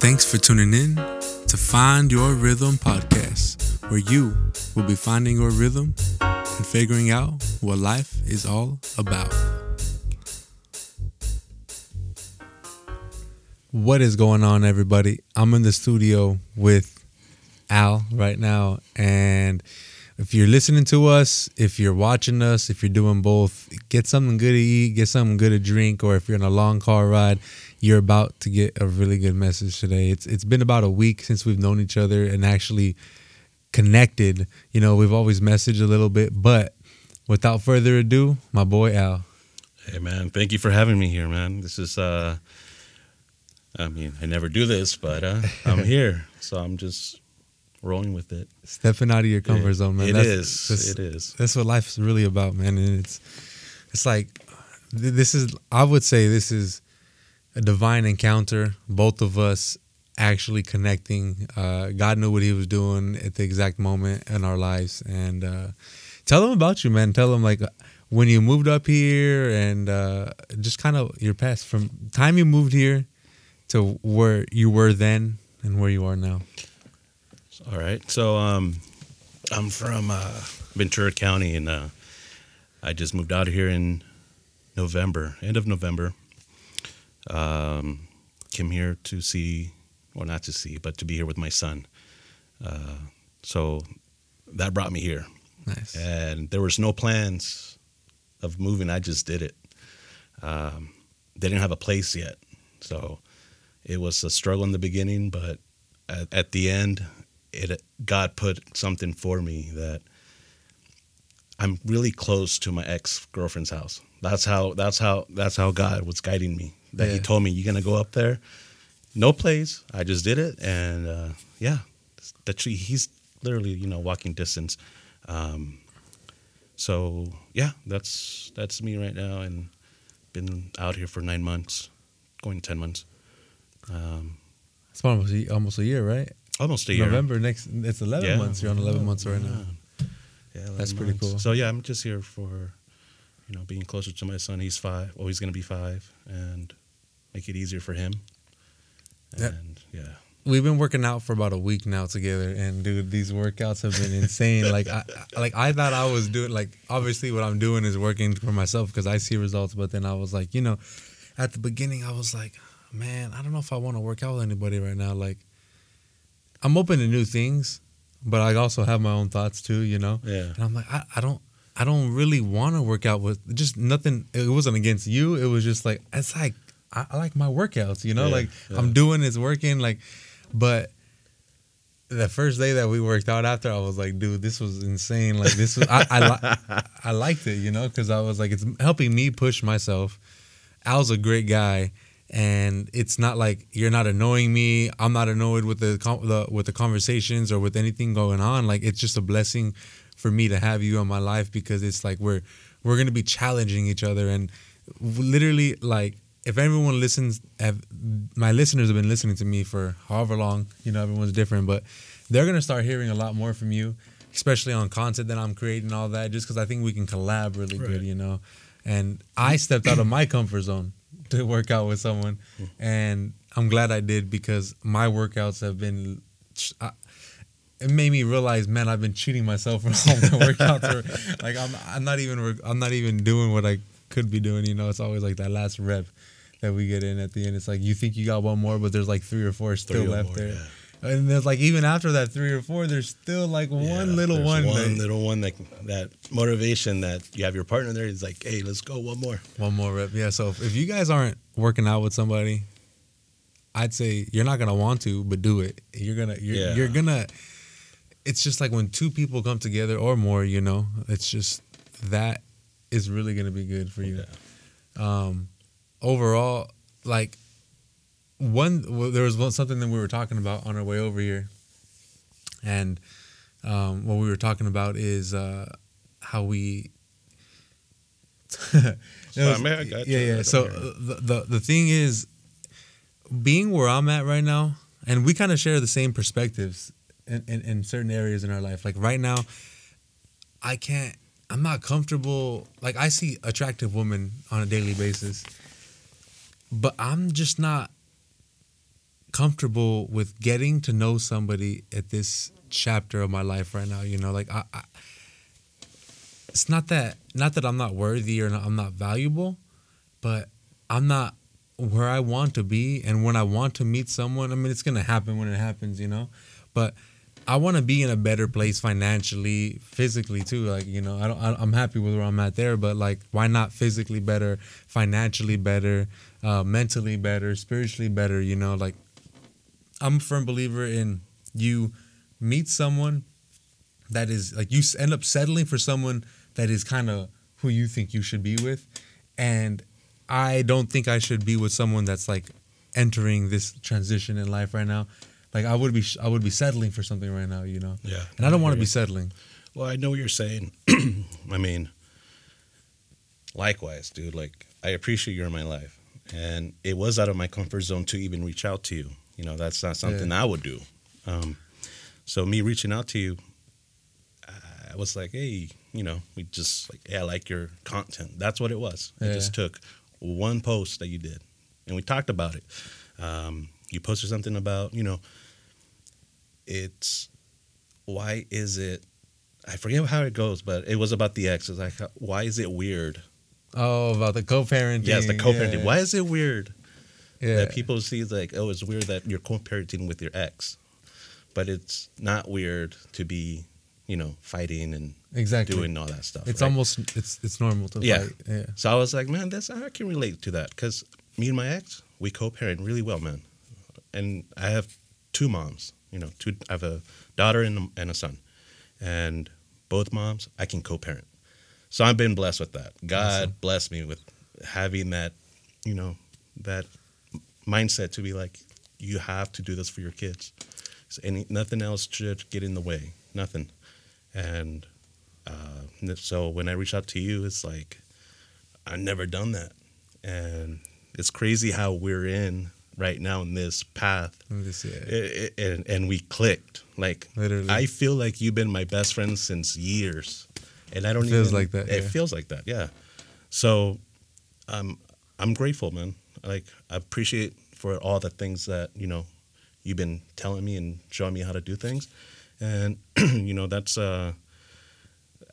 Thanks for tuning in to Find Your Rhythm podcast, where you will be finding your rhythm and figuring out what life is all about. What is going on, everybody? I'm in the studio with Al right now, and if you're listening to us, if you're watching us, if you're doing both, get something good to eat, get something good to drink, or if you're in a long car ride, you're about to get a really good message today. It's it's been about a week since we've known each other and actually connected. You know, we've always messaged a little bit, but without further ado, my boy Al. Hey man, thank you for having me here, man. This is uh I mean, I never do this, but uh I'm here. So I'm just rolling with it. Stepping out of your comfort It- zone, man. it That's- is. that's- It is. That's what life's really about, man. And it's it's like this is I would say this is a divine encounter. Both of us actually connecting. Uh, God knew what He was doing at the exact moment in our lives. And uh, tell them about you, man. Tell them like when you moved up here and uh, just kind of your past from time you moved here to where you were then and where you are now. All right. So um I'm from uh Ventura County and uh I just moved out here in November, end of November. Um came here to see or not to see, but to be here with my son. Uh so that brought me here. Nice. and there was no plans of moving. I just did it. Um, they didn't have a place yet, so it was a struggle in the beginning. But at, at the end, it God put something for me that I'm really close to my ex girlfriend's house. That's how. That's how. That's how God was guiding me. That He told me, "You're gonna go up there." No place. I just did it, and uh, yeah, the tree. He's literally, you know, walking distance. Um, so yeah, that's that's me right now, and been out here for nine months, going ten months, um, It's almost a, almost a year, right? almost a year. November next. It's eleven Yeah. months. You're on eleven months right now. Yeah, Yeah, 11 That's pretty months. cool. So yeah, I'm just here for, you know, being closer to my son. He's five. Well, he's gonna be five, and make it easier for him. Yeah. And yeah, We've been working out for about a week now together, and dude, these workouts have been insane. like, I, I- like I thought I was doing. Like, obviously, what I'm doing is working for myself because I see results. But then I was like, you know, at the beginning, I was like, man, I don't know if I want to work out with anybody right now. Like, I'm open to new things, but I also have my own thoughts too. You know, yeah, And I'm like, I, I don't I don't really want to work out with just nothing. It wasn't against you. It was just like it's like I, I like my workouts, you know, Yeah, like yeah. I'm doing it's working, like but the first day that we worked out after, I was like, dude, this was insane. Like this was I I, li- I liked it, you know, because I was like, it's helping me push myself. Al's a great guy, and it's not like you're not annoying me. I'm not annoyed with the, the with the conversations or with anything going on. Like it's just a blessing for me to have you in my life because it's like we're we're gonna be challenging each other and literally like if everyone listens have my listeners have been listening to me for however long you know everyone's different but they're gonna start hearing a lot more from you especially on content that i'm creating and all that just because i think we can collab really good you know and i stepped out of my comfort zone to work out with someone and i'm glad i did because my workouts have been I, it made me realize, man, I've been cheating myself for all my workouts. Or, like I'm, I'm not even, I'm not even doing what I could be doing. You know, it's always like that last rep that we get in at the end. It's like you think you got one more, but there's like three or four still Three left more, there. yeah. And there's like even after that three or four, there's still like one little one, one that- little one that that motivation that you have your partner there. He's like, hey, let's go one more. one more rep. Yeah. So if, if you guys aren't working out with somebody, I'd say you're not gonna want to, but do it. You're gonna, you're, Yeah. you're gonna. It's just like when two people come together or more, you know. It's just that is really gonna be good for you. Um, overall, like one, well, there was one, something that we were talking about on our way over here, and um, what we were talking about is uh, how we. Was- fine, man, I got you. yeah, yeah. So the, the the thing is, being where I'm at right now, and we kind of share the same perspectives in, in, in certain areas in our life. Like right now, I can't. I'm not comfortable. Like I see attractive women on a daily basis, but I'm just not comfortable with getting to know somebody at this chapter of my life right now. You know, like I, I it's not that not that I'm not worthy or not, I'm not valuable, but I'm not where I want to be. And when I want to meet someone, I mean, it's gonna happen when it happens, you know. But I want to be in a better place financially, physically too. Like you know, I don't. I, I'm happy with where I'm at there, but like, why not physically better, financially better, uh, mentally better, spiritually better? You know, like I'm a firm believer in you meet someone that is like you end up settling for someone that is kind of who you think you should be with, and I don't think I should be with someone that's like entering this transition in life right now. Like I would be, I would be settling for something right now, you know. Yeah, And I don't want to be settling. Well, I know what you're saying. I mean, likewise, dude. Like, I appreciate you're in my life, and it was out of my comfort zone to even reach out to you. You know, that's not something I would do. Um, so me reaching out to you, I was like, hey, you know, we just like, hey, I like your content. That's what it was. It Yeah. just took one post that you did, and we talked about it. Um, you posted something about, you know, it's why is it I forget how it goes, but it was about the ex. It's like, why is it weird? Oh, about the co-parenting. Yes, the co-parenting. Yeah. Why is it weird Yeah. that people see like, oh, it's weird that you're co-parenting with your ex, but it's not weird to be, you know, fighting and exactly. doing all that stuff. It's right? almost it's it's normal to Yeah. fight. Yeah. So I was like, man, that's I can relate to that because me and my ex, we co-parent really well, man. And I have two moms. You know, two. I have a daughter and a, and a son, and both moms I can co-parent. So I've been blessed with that. God Awesome. blessed me with having that, you know, that mindset to be like, you have to do this for your kids. So any nothing else should get in the way. Nothing. And uh, so when I reach out to you, it's like I've never done that, and it's crazy how we're in right now in this path, me yeah. And and we clicked. Like Literally. I feel like you've been my best friend since years, and I don't It feels even like that, It yeah. feels like that, yeah. So, um, I'm grateful, man. Like I appreciate for all the things that you know you've been telling me and showing me how to do things, and you know that's uh,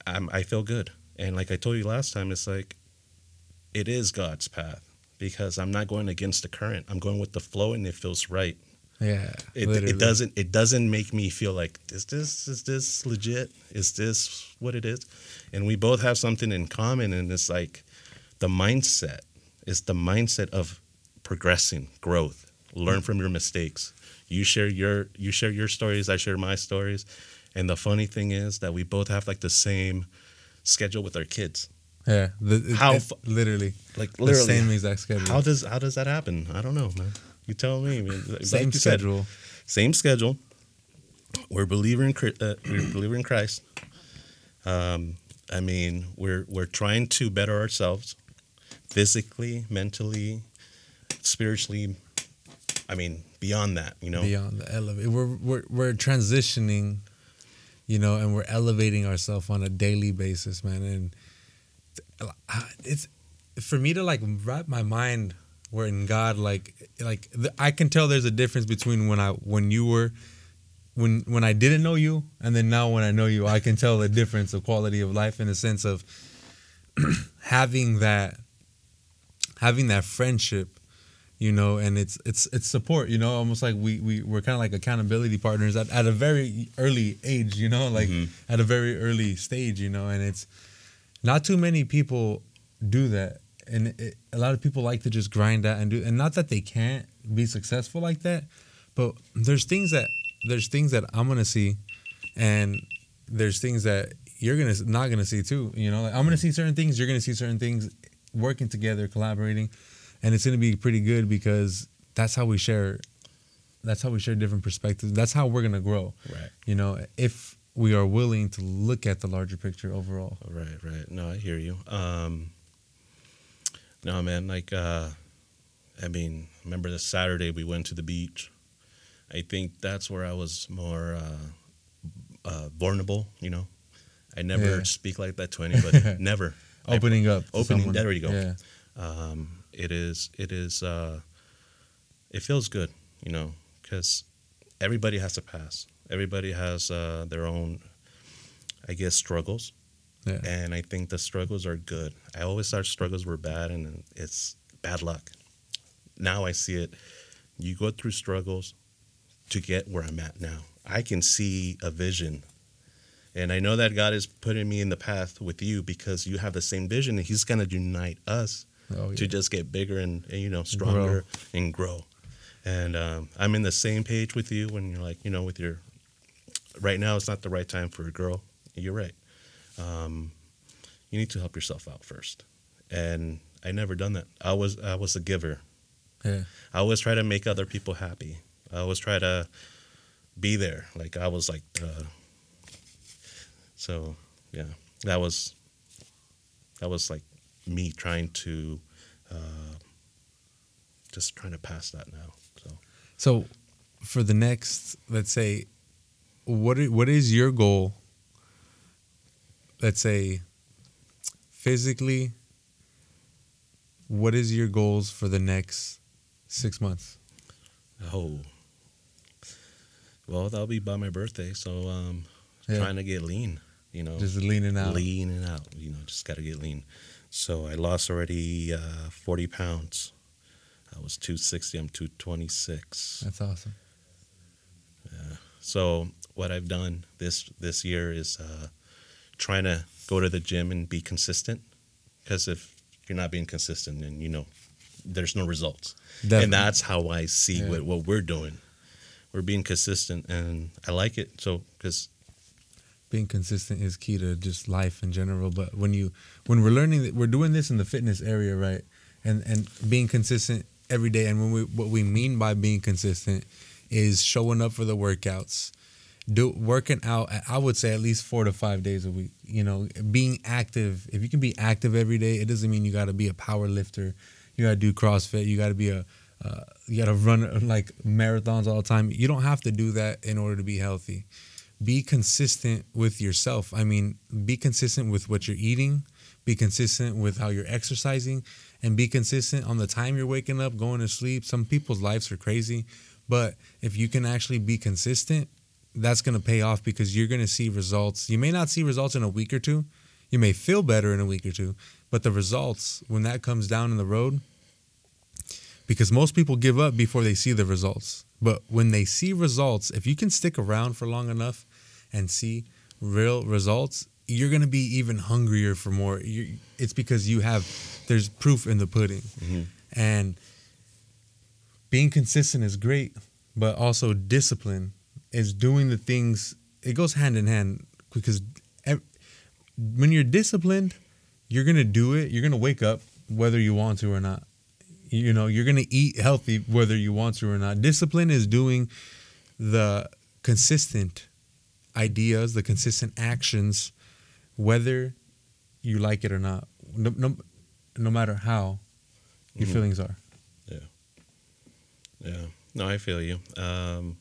I'm, I feel good. And like I told you last time, it's like it is God's path because I'm not going against the current. I'm going with the flow, and it feels right. yeah. It, literally. it doesn't it doesn't make me feel like is this is this legit? Is this what it is? And we both have something in common, and it's like the mindset is the mindset of progressing, growth. Learn from your mistakes. You share your you share your stories. I share my stories. And the funny thing is that we both have like the same schedule with our kids. Yeah. The, How it- literally Like the literally, same exact schedule. how does how does that happen? I don't know, man. You tell me. man. Like same said, schedule. same schedule. We're believer in uh, we're believer in Christ. Um, I mean, we're we're trying to better ourselves, physically, mentally, spiritually. I mean, beyond that, you know. beyond the elevate. We're we're we're transitioning, you know, and we're elevating ourselves on a daily basis, man. And it's for me to like wrap my mind where in God, like like the, I can tell there's a difference between when I when you were. When when I didn't know you, and then now when I know you, I can tell the difference of quality of life in a sense of having that having that friendship you know and it's it's it's support you know almost like we, we we're kind of like accountability partners at, at a very early age you know like Mhm. at a very early stage you know and it's not too many people do that and it, a lot of people like to just grind out and do and not that they can't be successful like that but there's things that there's things that i'm gonna see and there's things that you're gonna not gonna see too you know like i'm gonna see certain things you're gonna see certain things working together collaborating and it's gonna be pretty good because that's how we share that's how we share different perspectives that's how we're gonna grow Right. you know if we are willing to look at the larger picture overall Right, right. No, I hear you. Um, no, man, like, uh, I mean, remember the Saturday we went to the beach? I think that's where I was more uh, uh, vulnerable, you know? I never Yeah. speak like that to anybody. never. I- opening up opening- someone. there you go. yeah um, it is, it is, uh, it feels good, you know, because everybody has to pass. Everybody has uh, their own, I guess, struggles. Yeah. And I think the struggles are good. I always thought struggles were bad and it's bad luck. Now I see it. You go through struggles to get where I'm at now. I can see a vision. And I know that God is putting me in the path with you because you have the same vision and He's going to unite us Oh, to just get bigger and, and, you know stronger and grow. And um, I'm in the same page with you when you're like, you know, with your right now it's not the right time for a girl. You're right. Um, you need to help yourself out first. And I never done that. I was I was a giver. Yeah. I always try to make other people happy. I always try to be there. Like I was like, uh, so yeah, that was that was like me trying to uh, just trying to pass that now. So So, for the next, let's say, what i- what is your goal? Let's say, physically. What is your goals for the next six months? oh, well, that'll be by my birthday. So um, Yeah. trying to get lean. You know, Just leaning out. leaning out. You know, just got to get lean. So I lost already uh, 40 pounds. I was 260. I'm 226. That's awesome. So what I've done this this year is uh, trying to go to the gym and be consistent. Because if you're not being consistent, then you know there's no results. Definitely. And that's how I see Yeah. what, what we're doing. We're being consistent, and I like it. So because being consistent is key to just life in general but when you when we're learning that we're doing this in the fitness area right and and being consistent every day and when we what we mean by being consistent is showing up for the workouts do working out i would say at least four to five days a week you know being active. If you can be active every day it doesn't mean you got to be a power lifter. You got to do crossfit. You got to be a uh, you got to run like marathons all the time. You don't have to do that in order to be healthy. Be consistent with yourself. I mean, be consistent with what you're eating, be consistent with how you're exercising, and be consistent on the time you're waking up, going to sleep. Some people's lives are crazy, but if you can actually be consistent, that's going to pay off because you're going to see results. You may not see results in a week or two. You may feel better in a week or two, but the results, when that comes down in the road, because most people give up before they see the results. But when they see results, if you can stick around for long enough and see real results, you're going to be even hungrier for more. you it's because you have, there's proof in the pudding. Mm-hmm. And being consistent is great, but also discipline is doing the things, it goes hand in hand because ev- when you're disciplined, you're going to do it. You're going to wake up whether you want to or not you know you're going to eat healthy whether you want to or not discipline is doing the consistent ideas the consistent actions whether you like it or not no, no, no matter how your Mhm. feelings are Yeah. No, I feel you. Um,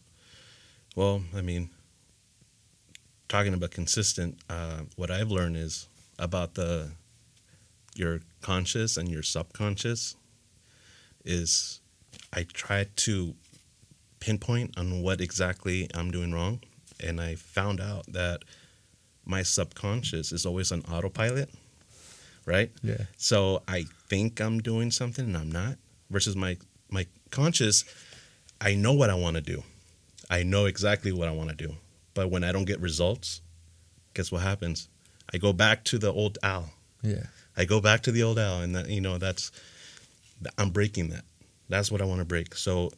well, I mean, talking about consistent, uh, what I've learned is about the your conscious and your subconscious is I try to pinpoint on what exactly I'm doing wrong, and I found out that my subconscious is always on autopilot, right? yeah So I think I'm doing something and I'm not. Versus my my conscious, I know what I want to do. I know exactly what I want to do. But when I don't get results, guess what happens? I go back to the old Al. yeah I go back to the old Al, and that you know that's I'm breaking that. That's what I want to break. So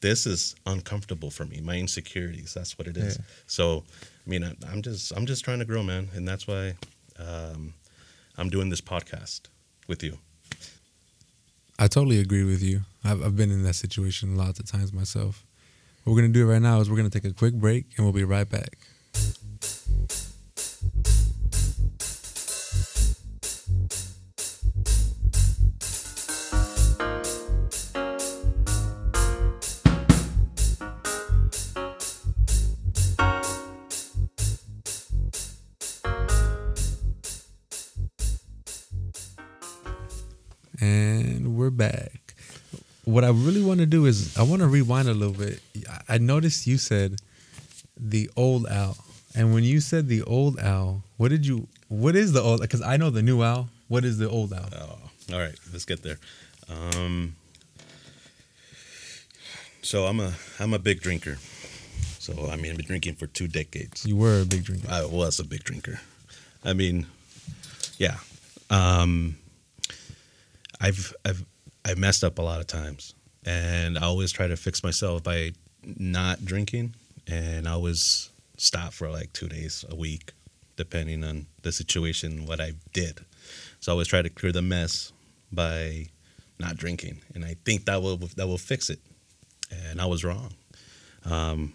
this is uncomfortable for me. My insecurities. That's what it is. Yeah. So I mean, I, I'm just I'm just trying to grow, man, and that's why um, I'm doing this podcast with you. I totally agree with you I've, I've been in that situation lots of times myself what we're going to do right now is we're going to take a quick break and we'll be right back back. Want to rewind a little bit. I- I noticed you said the old Al, and when you said the old Al, what did you? What is the old? Because I know the new Al. What is the old Al? Oh, all right, let's get there. Um, so I'm a I'm a big drinker. So I mean, I've been drinking for two decades. You were a big drinker. I was a big drinker. I mean, yeah. Um, I've I've I've messed up a lot of times, and I always try to fix myself by not drinking, and I always stop for like two days a week, depending on the situation, what I did. So I always try to clear the mess by not drinking, and I think that will that will fix it. And I was wrong. Um,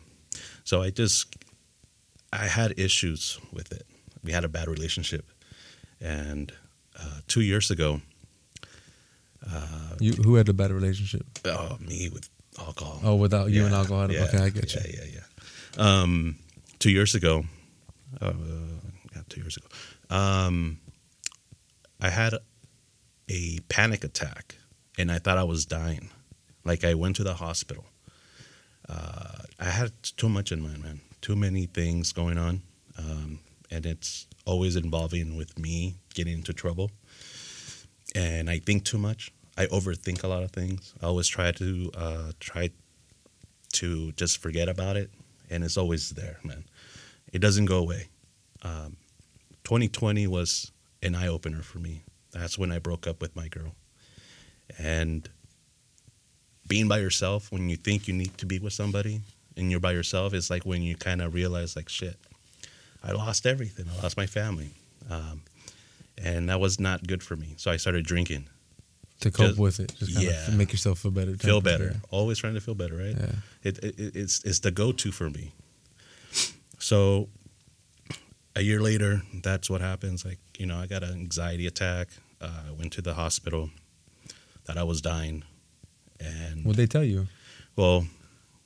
so I just I had issues with it. We had a bad relationship, and uh, two years ago, uh, You who had a better relationship? oh, me with alcohol. Oh, without you and alcohol. yeah, okay, I get you. Yeah, yeah, yeah. Um, two years ago, uh, yeah, two years ago, um, I had a panic attack, and I thought I was dying. Like I went to the hospital. Uh, I had too much in mind, man. Too many things going on, um, and it's always involving with me getting into trouble. And I think too much. I overthink a lot of things. I always try to uh, try to just forget about it, and it's always there, man. It doesn't go away. Um, 2020 was an eye opener for me. That's when I broke up with my girl, and being by yourself when you think you need to be with somebody and you're by yourself is like when you kind of realize like shit i lost everything i lost my family um, and that was not good for me so i started drinking To cope Just- with it, just kind yeah. of make yourself feel better. feel better thing. always trying to feel better right Yeah. it, it, it- it's it's the go-to for me so a year later that's what happens like you know i got an anxiety attack uh, i went to the hospital that i was dying and What they tell you? well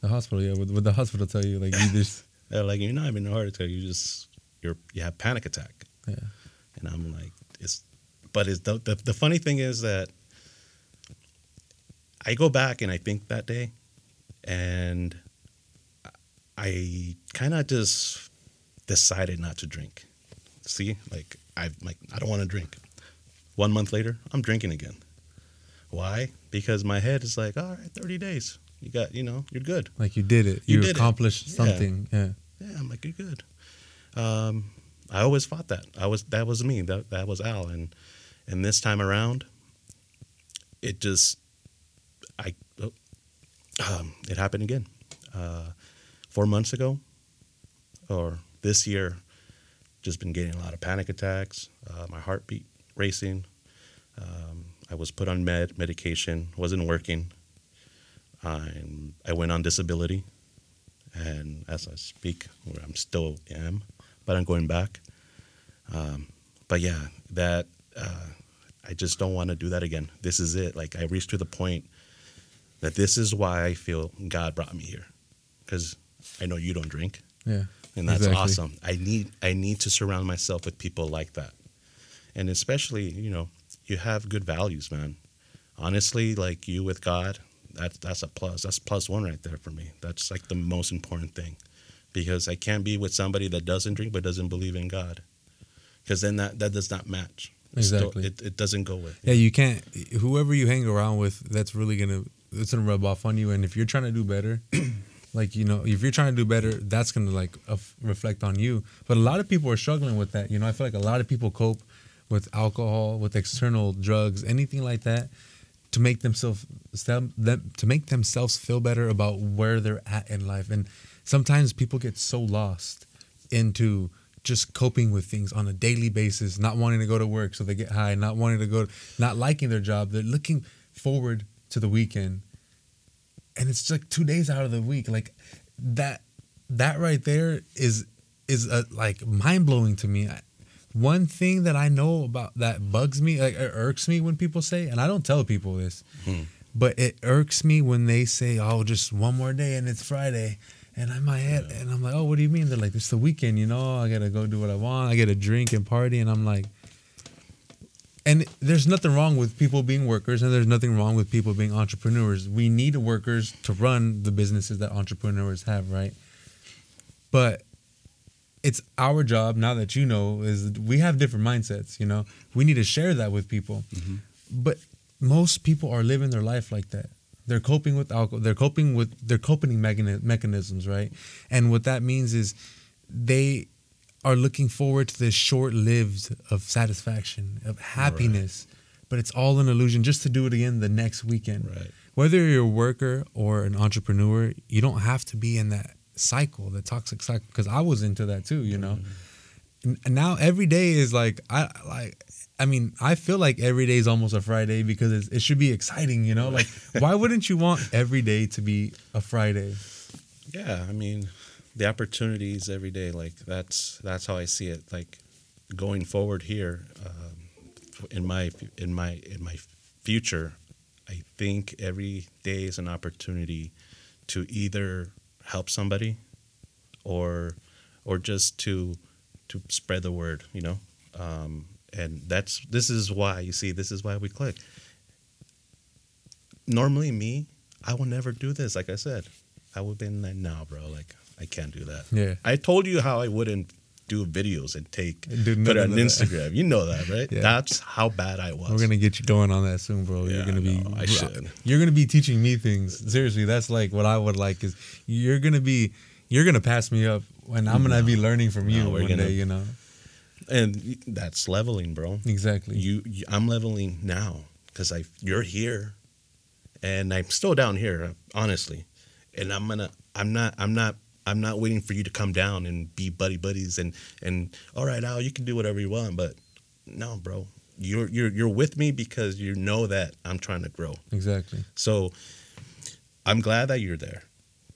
The hospital, yeah. What, what the hospital tell you? Like you just, they're like you're not having a heart attack you just you're you have panic attack yeah. and i'm like it's but it's the, the, the funny thing is that i go back and i think that day and i kind of just decided not to drink see like i like i don't want to drink one month later i'm drinking again why because my head is like all right 30 days you got you know you're good Like you did it. You You, did it. accomplished Yeah. something. Yeah. yeah, I'm like, you're good. Um, I always fought that. I was that was me. That that was Al. And and this time around, it just I um, it happened again. Uh, four months ago, or this year, just been getting a lot of panic attacks. Uh, my heartbeat racing. Um, I was put on med medication. wasn't working. I'm, I went on disability and as I speak, where I'm still am, but I'm going back. Um, but yeah, that uh, I just don't want to do that again. This is it. Like I reached to the point that this is why I feel God brought me here, because I know you don't drink, Yeah. and that's Exactly. awesome. I need I need to surround myself with people like that, and especially you know you have good values, man. Honestly, like you with God, that's that's a plus. That's plus one right there for me. That's like the most important thing, because I can't be with somebody that doesn't drink but doesn't believe in God, because then that that does not match. Exactly. it, it doesn't go with. Yeah, you can't. Whoever you hang around with, that's really gonna it's gonna rub off on you. And if you're trying to do better, like you know, if you're trying to do better, that's gonna like reflect on you. But a lot of people are struggling with that. You know, I feel like a lot of people cope with alcohol, with external drugs, anything like that, to make themselves them to make themselves feel better about where they're at in life. And sometimes people get so lost into just coping with things on a daily basis, not wanting to go to work so they get high, not wanting to go, not liking their job. They're looking forward to the weekend, and it's like two days out of the week. Like that, that right there is is uh like mind blowing to me. I, one thing that I know about that bugs me, like it irks me when people say, and I don't tell people this, Hmm. but it irks me when they say, "Oh, just one more day and it's Friday," and I'm my head, and I'm like, "Oh, what do you mean?" They're like, "It's the weekend, you know. I gotta go do what I want. I gotta drink and party," and I'm like, and there's nothing wrong with people being workers and there's nothing wrong with people being entrepreneurs. We need workers to run the businesses that entrepreneurs have right? But it's our job now that you know is we have different mindsets you know? We need to share that with people. Mm-hmm. But most people are living their life like that they're coping with alcohol they're coping with their coping mechani- mechanisms right? And what that means is they are looking forward to this short lived of satisfaction of happiness but it's all an illusion just to do it again the next weekend. Right. whether you're a worker or an entrepreneur you don't have to be in that cycle the toxic cycle because i was into that too you know? Mm-hmm. And now every day is like i like i mean i feel like every day is almost a friday because it's, it should be exciting you know like why wouldn't you want every day to be a friday Yeah, I mean, the opportunities every day. Like that's that's how I see it. Like going forward here, um, in my in my in my future, I think every day is an opportunity to either help somebody, or or just to to spread the word. You know, um, and that's this is why you see this is why we click. Normally, me, I will never do this. Like I said, I would have been like, no, bro, like I can't do that. Yeah. I told you how I wouldn't do videos and take Do put it on of that. Instagram. You know that, right? Yeah. That's how bad I was. we're gonna get you going on that soon bro yeah, you're gonna be no, I should. you're gonna be teaching me things seriously that's like what i would like is you're gonna be you're gonna pass me up and i'm gonna be learning from you No, we're one gonna- day you know and that's leveling, bro. exactly You, you I'm leveling now because I you're here, and I'm still down here, honestly. And I'm gonna I'm not I'm not I'm not waiting for you to come down and be buddy buddies and and all right, Al, you can do whatever you want, but no, bro, you're you're you're with me because you know that I'm trying to grow. exactly So I'm glad that you're there.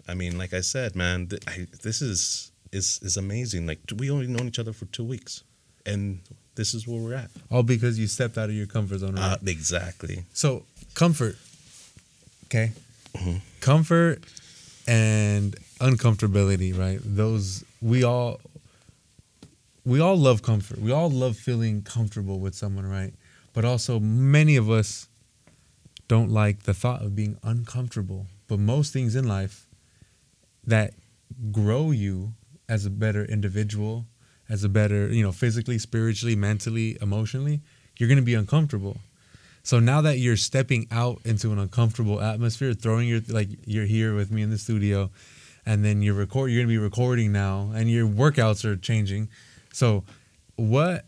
I mean, like I said, man, th- I, this is is is amazing. Like we only known each other for two weeks, and this is where we're at. all because you stepped out of your comfort zone right? Uh, exactly. So comfort, okay, Mhm. comfort and uncomfortability, right? Those we all we all love comfort. We all love feeling comfortable with someone, right? But also many of us don't like the thought of being uncomfortable. But most things in life that grow you as a better individual, as a better, you know, physically, spiritually, mentally, emotionally, you're going to be uncomfortable. So now that you're stepping out into an uncomfortable atmosphere, throwing your like you're here with me in the studio, and then you're record you're gonna be recording now, and your workouts are changing. So, what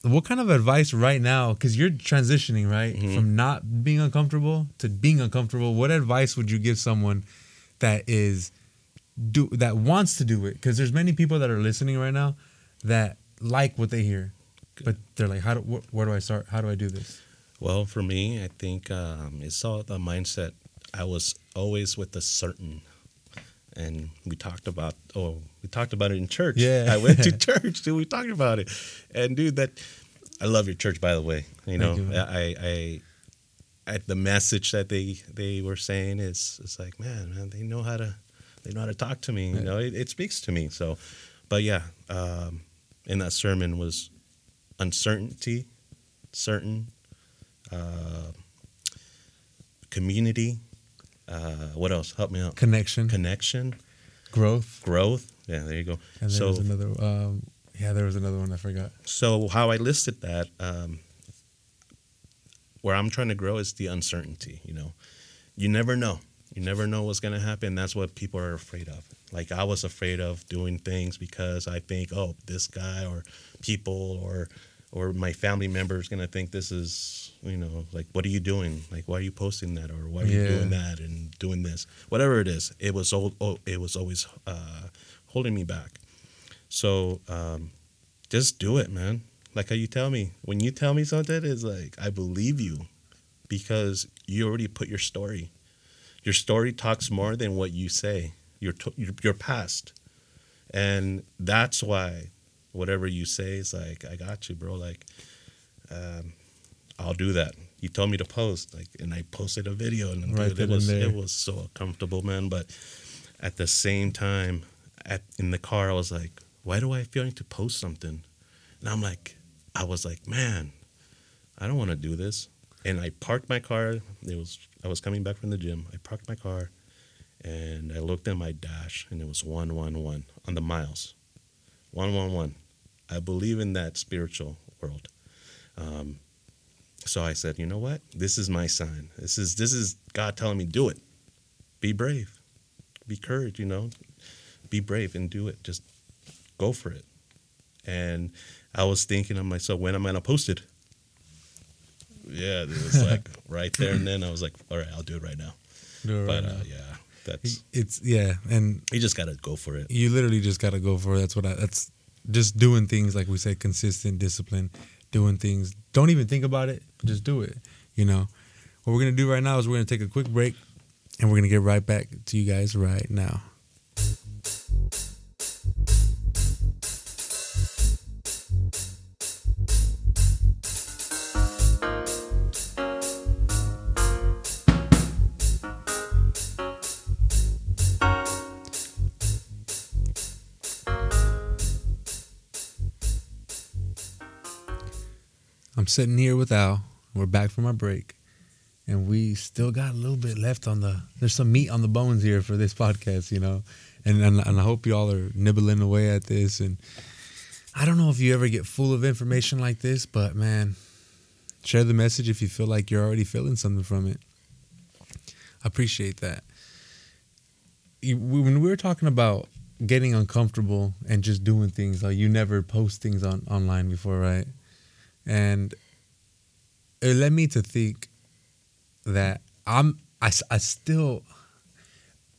what kind of advice right now? Because you're transitioning right Mhm. from not being uncomfortable to being uncomfortable. What advice would you give someone that is do that wants to do it? Because there's many people that are listening right now that like what they hear, but they're like, how do wh- where do I start? How do I do this? Well, for me, I think um, it's all the mindset. I was always with a certain, and we talked about. Oh, we talked about it in church. Yeah. I went to church, dude. We talked about it, and dude, that I love your church. By the way, you know, you. I, I, I, the message that they they were saying is, it's like, man, man, they know how to, they know how to talk to me. You know, it, it speaks to me. So, but yeah, um, in that sermon was uncertainty, certain, uh, community. Uh, what else? Help me out. Connection, Connection, growth, growth. Yeah, there you go. and there so, was another. Um, yeah, there was another one I forgot. so how I listed that, um, where I'm trying to grow is the uncertainty. You know, you never know. You never know what's gonna happen. That's what people are afraid of. Like I was afraid of doing things because I think, oh, this guy or people or or my family member is gonna think this is, you know, like what are you doing? Like why are you posting that or why are you doing that and doing this? Whatever it is, it was old. Oh, it was always uh, holding me back. So um, just do it, man. Like how you tell me. When you tell me something, it's like I believe you because you already put your story. Your story talks more than what you say. Your your, your past, and that's why whatever you say is like I got you, bro. Like um, I'll do that. You told me to post, like, and I posted a video, and Right dude, it was it was so comfortable, man. But at the same time, at in the car, I was like, why do I feel need to post something? And I'm like, I was like, man, I don't want to do this. And I parked my car. It was I was coming back from the gym. I parked my car, and I looked at my dash, and it was one one one on the miles, one one one. I believe in that spiritual world. Um, so I said, you know what? This is my sign. This is this is God telling me do it. Be brave. Be courage, you know. Be brave and do it. Just go for it. And I was thinking of myself, when am I gonna post it? Yeah, it was like right there and then I was like, all right, I'll do it right now. It But right uh, now. yeah, that's It's yeah, and you just gotta go for it. you literally just gotta go for it. That's what I. That's just doing things like we say, consistent discipline, doing things. Don't even think about it. Just do it. You know. What we're gonna do right now is we're gonna take a quick break, and we're gonna get right back to you guys right now. I'm sitting here with Al. We're back from our break, and we still got a little bit left on the. There's some meat on the bones here for this podcast, you know, and and, and I hope y'all are nibbling away at this. And I don't know if you ever get full of information like this, but man, share the message if you feel like you're already feeling something from it. I appreciate that. When we were talking about getting uncomfortable and just doing things, like you never post things on online before, right? And it led me to think that I'm I, I still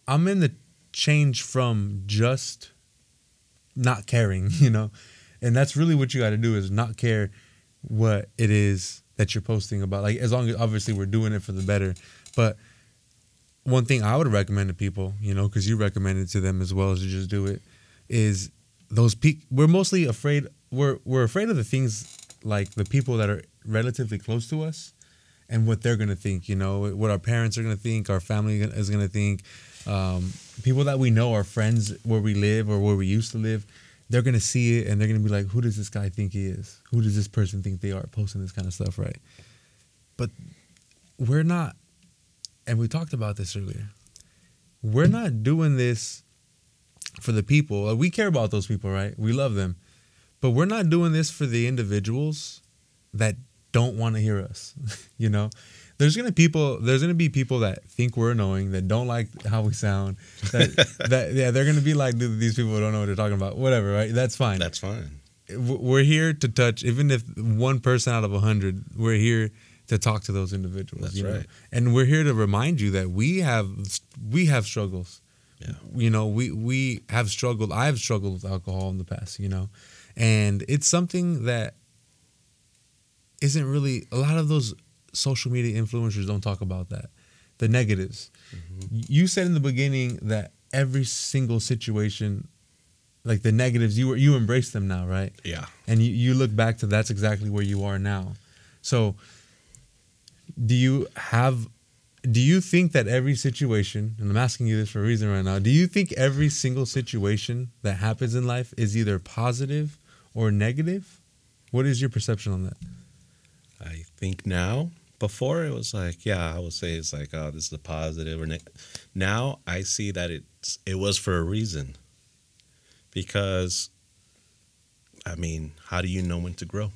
I'm in the change from just not caring, you know, and that's really what you got to do is not care what it is that you're posting about. Like as long as obviously we're doing it for the better, but one thing I would recommend to people, you know, because you recommended to them as well as to just do it, is those peak. We're mostly afraid. We're we're afraid of the things like the people that are relatively close to us, and what they're gonna think. You know, what our parents are gonna think, our family is gonna think, um, people that we know, our friends where we live or where we used to live. They're gonna see it and they're gonna be like, "Who does this guy think he is? Who does this person think they are posting this kind of stuff?" Right? But we're not and we talked about this earlier. We're not doing this for the people. We care about those people, right? We love them. But we're not doing this for the individuals that don't want to hear us. you know? There's gonna people there's gonna be people that think we're annoying, that don't like how we sound. That, that yeah, they're gonna be like, these people don't know what they're talking about. Whatever, right? That's fine That's fine. we're here to touch even if one person out of a hundred we're here to talk to those individuals That's you know? right. and we're here to remind you that we have we have struggles Yeah. you know we we have struggled i've struggled with alcohol in the past you know and it's something that isn't really a lot of those social media influencers don't talk about that the negatives. Mm-hmm. You said in the beginning that every single situation like the negatives you were you embrace them now right? Yeah. and you, you look back to that's exactly where you are now. So do you have do you think that every situation and i'm asking you this for a reason right now do you think every single situation that happens in life is either positive or negative what is your perception on that I think now. Before it was like, yeah, I would say it's like, oh, this is a positive or neg Now I see that it's it was for a reason. Because, I mean, how do you know when to grow?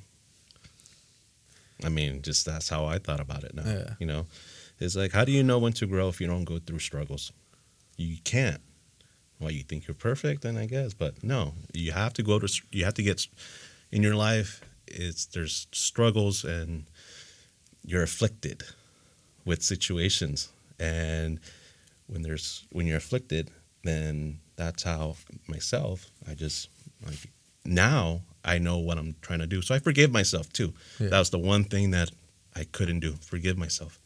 I mean, just that's how I thought about it now. Yeah. You know, it's like, how do you know when to grow if you don't go through struggles? You can't. Well, you think you're perfect, then I guess, but no, you have to go to. You have to get in your life. It's there's struggles and you're afflicted with situations, and when there's when you're afflicted, then that's how myself. I just like now I know what I'm trying to do, so I forgive myself too. Yeah. That was the one thing that I couldn't do. Forgive myself.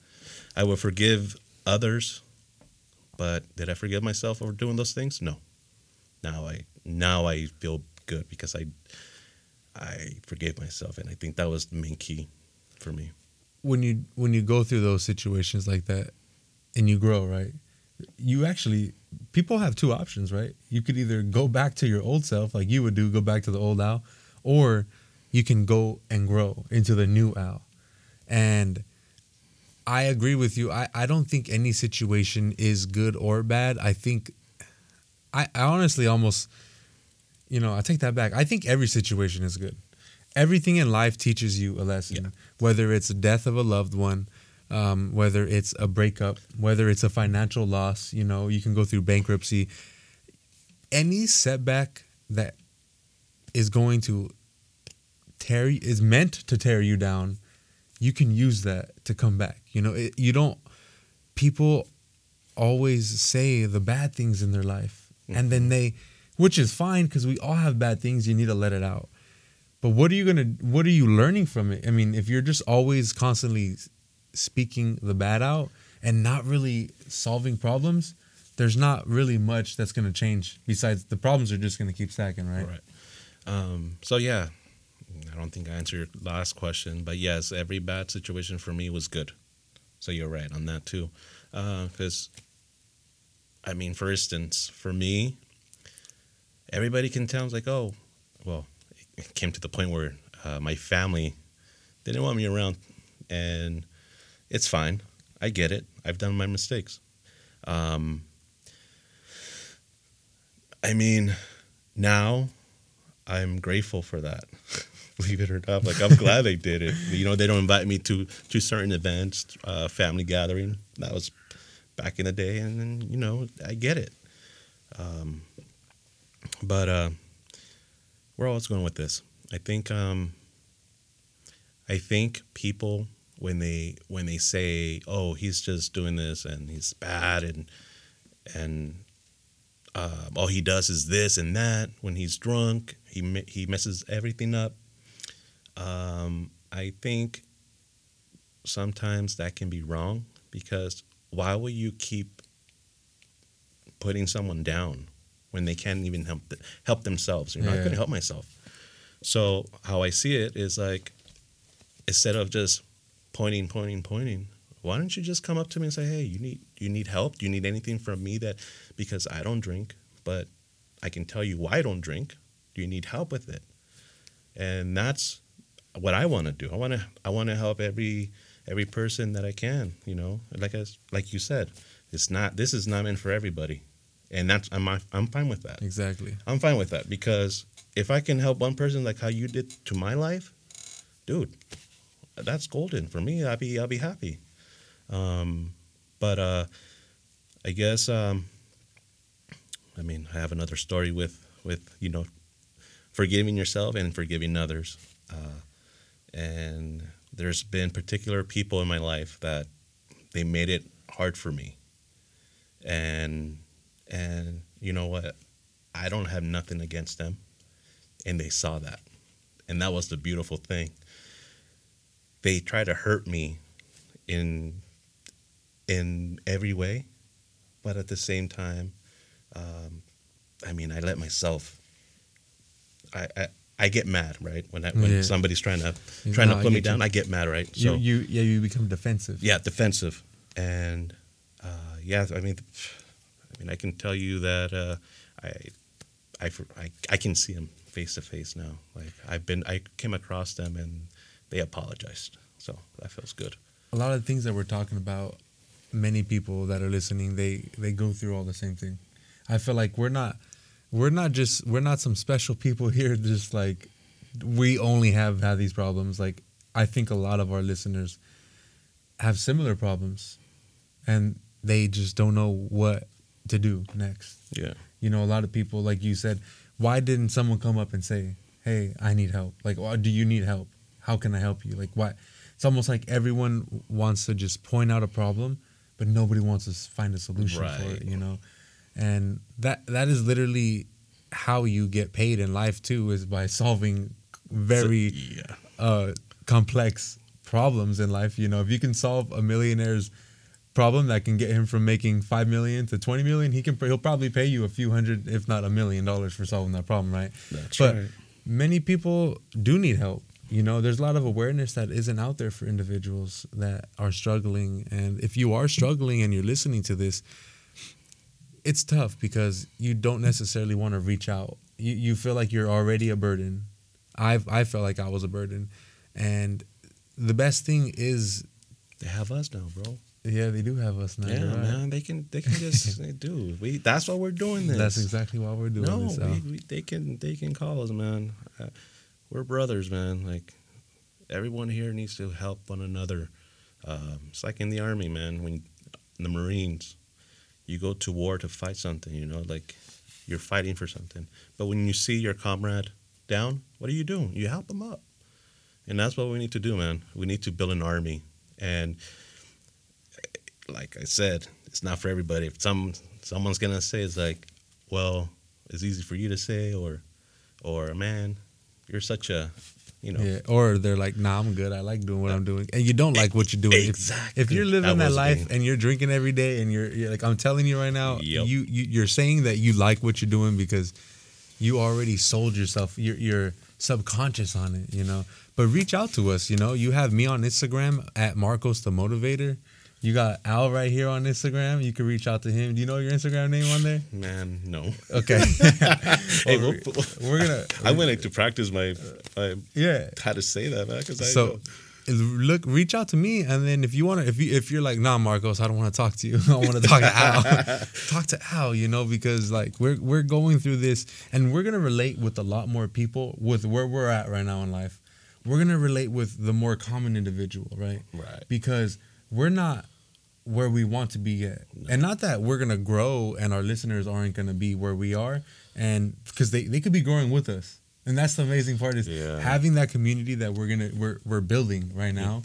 I will forgive others, but did I forgive myself for doing those things? No. Now I now I feel good because I I forgave myself, and I think that was the main key for me. when you when you go through those situations like that and you grow right you actually people have two options right you could either go back to your old self like you would do go back to the old al or you can go and grow into the new al And I agree with you. I, I don't think any situation is good or bad. I think I, I honestly almost you know, I take that back. I think every situation is good. Everything in life teaches you a lesson, Yeah. whether it's the death of a loved one, um, whether it's a breakup, whether it's a financial loss. You know, you can go through bankruptcy. Any setback that is going to tear you, is meant to tear you down, you can use that to come back. You know, it, you don't. People always say the bad things in their life, and then they, which is fine because we all have bad things. You need to let it out. But what are you gonna? What are you learning from it? I mean, if you're just always constantly speaking the bad out and not really solving problems, there's not really much that's gonna change. Besides, the problems are just gonna keep stacking, right? Right. Um, so yeah, I don't think I answered your last question, but yes, every bad situation for me was good. So you're right on that too, because I mean, for instance, for me, everybody can tell. It's like, oh, well, it came to the point where uh, my family they didn't want me around, and it's fine. I get it. I've done my mistakes. Um, I mean, now I'm grateful for that. Believe it or not, like I'm glad they did it. You know, they don't invite me to to certain events, uh, family gathering. That was back in the day, and then you know, I get it. Um, but uh, where was going with this, I think um, I think people when they when they say, "Oh, he's just doing this and he's bad," and and uh, all he does is this and that. When he's drunk, he he messes everything up. Um, I think sometimes that can be wrong because why will you keep putting someone down when they can't even help th- help themselves? You're not going to help myself. So how I see it is like instead of just pointing, pointing, pointing, why don't you just come up to me and say, "Hey, you need you need help? Do you need anything from me that because I don't drink, but I can tell you why I don't drink. Do you need help with it?" And that's what I want to do. I want to I want to help every every person that I can, you know. Like as like you said, it's not this is not meant for everybody. And that's I'm I'm fine with that. Exactly. I'm fine with that because if I can help one person like how you did to my life, dude, that's golden for me. I'll be I'll be happy. Um, but uh, I guess um, I mean I have another story with with you know forgiving yourself and forgiving others. Uh, and there's been particular people in my life that they made it hard for me. And and you know what? I don't have nothing against them. And they saw that. And that was the beautiful thing. They try to hurt me in in every way, but at the same time, um, I mean, I let myself. I, I I get mad, right? When I, when Yeah. somebody's trying to trying no, to put me get you. down, I get mad, right? You, you yeah you become defensive. yeah, defensive, and uh, yeah, I mean, I mean, I can tell you that uh, I, I, I, I can see them face to face now. Like I've been, I came across them and they apologized, so that feels good. A lot of the things that we're talking about, many people that are listening, they they go through all the same thing. I feel like we're not we're not just we're not some special people here. Just like we only have had these problems. Like I think a lot of our listeners have similar problems, and they just don't know what to do next. Yeah, You know, a lot of people, like you said, why didn't someone come up and say, "Hey, I need help"? Like, "Why do you need help? How can I help you?" Like, why? It's almost like everyone wants to just point out a problem, but nobody wants to find a solution for it. You know, and that that is literally how you get paid in life too, is by solving very yeah, uh, complex problems in life. You know, if you can solve a millionaire's problem that can get him from making five million to twenty million, he can he'll probably pay you a few hundred, if not a million dollars for solving that problem, right? that's but right. many people do need help. You know, there's a lot of awareness that isn't out there for individuals that are struggling. And if you are struggling and you're listening to this, it's tough because you don't necessarily want to reach out. You you feel like you're already a burden. I've I felt like I was a burden, and the best thing is, They have us now, bro. yeah, they do have us now. yeah, right. man. They can they can just do. We that's why we're doing this. That's exactly why we're doing no, this. We, they can they can call us, man. Uh, we're brothers, man. Like everyone here needs to help one another. Um, it's like in the army, man. When the Marines, you go to war to fight something. You know, like you're fighting for something. But when you see your comrade down, what are you doing? You help them up, and that's what we need to do, man. We need to build an army, and like I said, it's not for everybody. If some someone's gonna say it's like, well, it's easy for you to say, or, or man, you're such a, you know, Yeah, or they're like, "Nah, I'm good. I like doing what I'm doing," and you don't like what you're doing. Exactly. If, you're living That that, life thing. and you're drinking every day, and you're, you're like, I'm telling you right now, Yep. you, you you're saying that you like what you're doing because you already sold yourself. You're, you're subconscious on it, you know. But reach out to us. You know, you have me on Instagram at Marcos the Motivator. You got Al right here on Instagram. You can reach out to him. Do you know your Instagram name on there? man, no. Okay. Hey, we'll- we're gonna. I went to practice my, my Yeah. how to say that, man, because I so know. look reach out to me and then if you want to if you if you're like nah marcos i don't want to talk to you i want to talk to al talk to al you know because like we're we're going through this and we're gonna relate with a lot more people with where we're at right now in life we're gonna relate with the more common individual right Right. because we're not where we want to be yet and not that we're gonna grow and our listeners aren't gonna be where we are and because they, they could be growing with us. And that's the amazing part is Yeah. having that community that we're gonna we're, we're building right now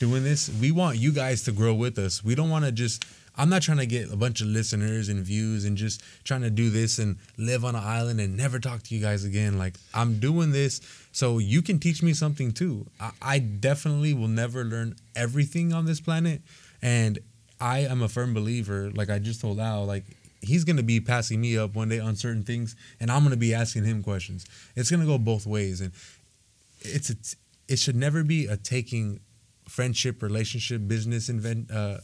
doing this we want you guys to grow with us. We don't want to just i'm not trying to get a bunch of listeners and views and just trying to do this and live on an island and never talk to you guys again. Like i'm doing this so you can teach me something too. I, I definitely will never learn everything on this planet and i am a firm believer like i just told al like he's to be passing me up one day on certain things and i'm to be asking him questions it's to go both ways and it's a, it should never be a taking friendship relationship business invent, uh,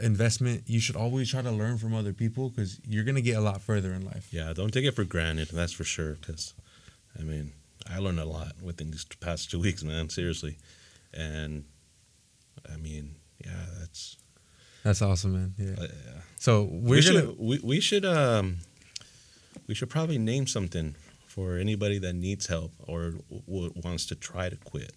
investment you should always try to learn from other people because you're to get a lot further in life Yeah, don't take it for granted. That's for sure. Because, I mean, I learned a lot within these past two weeks, man. Seriously, and I mean, yeah, that's that's awesome man. Yeah. Uh, yeah. so we we're should gonna we, we should um we should probably name something for anybody that needs help or w- wants to try to quit.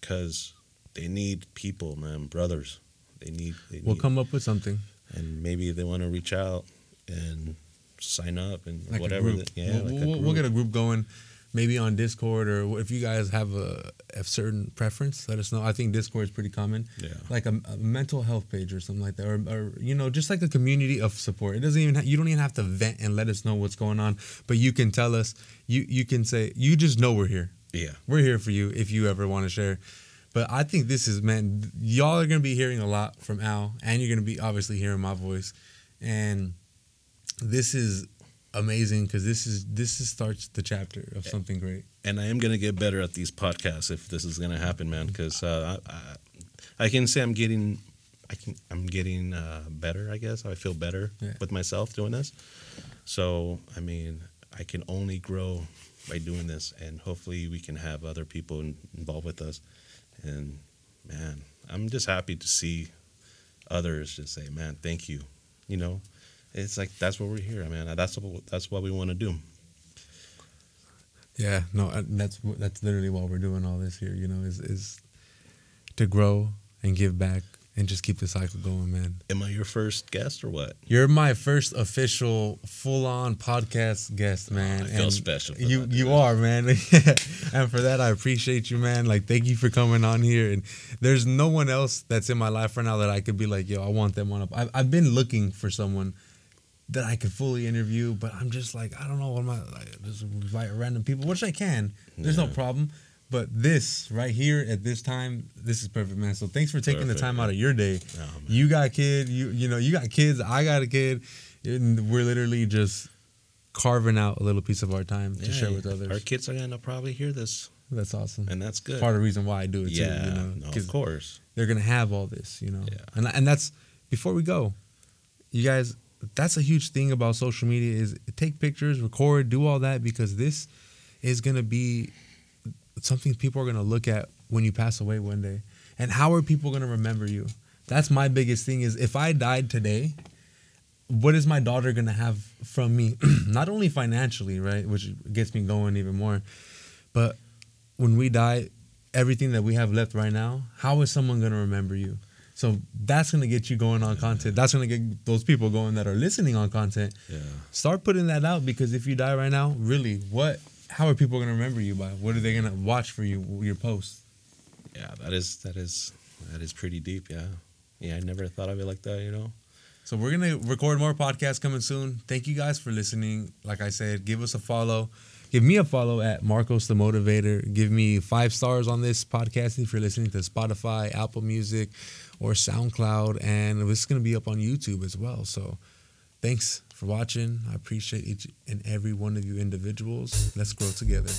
Because they need people man brothers. They need they we'll need- come up with something. And maybe they want to reach out and sign up and like whatever a group. the- yeah we'll, like we'll get a group going maybe on discord or if you guys have a, a certain preference let us know i think discord is pretty common yeah like a, a mental health page or something like that, or, or you know, just like a community of support. It doesn't even ha- you don't even have to vent and let us know what's going on, but you can tell us. You you can say you just know we're here. yeah We're here for you if you ever want to share. But I think this is man, y'all are gonna be hearing a lot from Al, and you're gonna be obviously hearing my voice, and this is amazing because this is this is starts the chapter of something great. and I am gonna get better at these podcasts if this is gonna happen, man. Because uh, I, I, I can say I'm getting, I can, I'm getting uh, better. I guess I feel better Yeah. with myself doing this. So I mean, I can only grow by doing this, and hopefully we can have other people in, involved with us. And man, I'm just happy to see others just say, "Man, thank you." You know, it's like that's what we're here, man. That's what that's what we want to do. Yeah, no, uh, that's that's literally why we're doing all this here. You know, is is to grow and give back and just keep the cycle going, man. Am I your first guest or what? You're my first official full-on podcast guest, man. I feel and special You that, you are, man. and for that, I appreciate you, man. Like, thank you for coming on here. And there's no one else that's in my life right now that I could be like, yo, I want them on up. I've, I've been looking for someone that I could fully interview, but I'm just like, I don't know. What am I like? Just invite random people, which I can. There's no problem. But this right here at this time, this is perfect, man. So thanks for taking the time out of your day. Oh. You got a kid. You you know you got kids. I got a kid. And we're literally just carving out a little piece of our time to share with others. Our kids are gonna probably hear this, That's awesome. and that's good. Part of the reason why I do it yeah, too. You know, no, of course. they're gonna have all this. You know, Yeah. and and that's before we go. You guys, that's a huge thing about social media is take pictures, record, do all that because this is gonna be something people are gonna look at when you pass away one day. And how are people gonna remember you? That's my biggest thing. Is if I died today, what is my daughter gonna have from me? Not only financially, right, which gets me going even more, but when we die, everything that we have left right now, how is someone gonna remember you? So that's gonna get you going on content. That's gonna get those people going that are listening on content. Yeah. Start putting that out because if you die right now, really, what? How are people gonna remember you by? What are they gonna watch for you? Your posts. Yeah, that is that is that is pretty deep. Yeah, yeah. I never thought of it like that. You know. So we're gonna record more podcasts coming soon. Thank you guys for listening. Like I said, give us a follow. Give me a follow at Marcos the Motivator. Give me five stars on this podcast if you're listening to Spotify, Apple Music, or SoundCloud. And it's gonna be up on YouTube as well. So thanks for watching. I appreciate each and every one of you individuals. Let's grow together.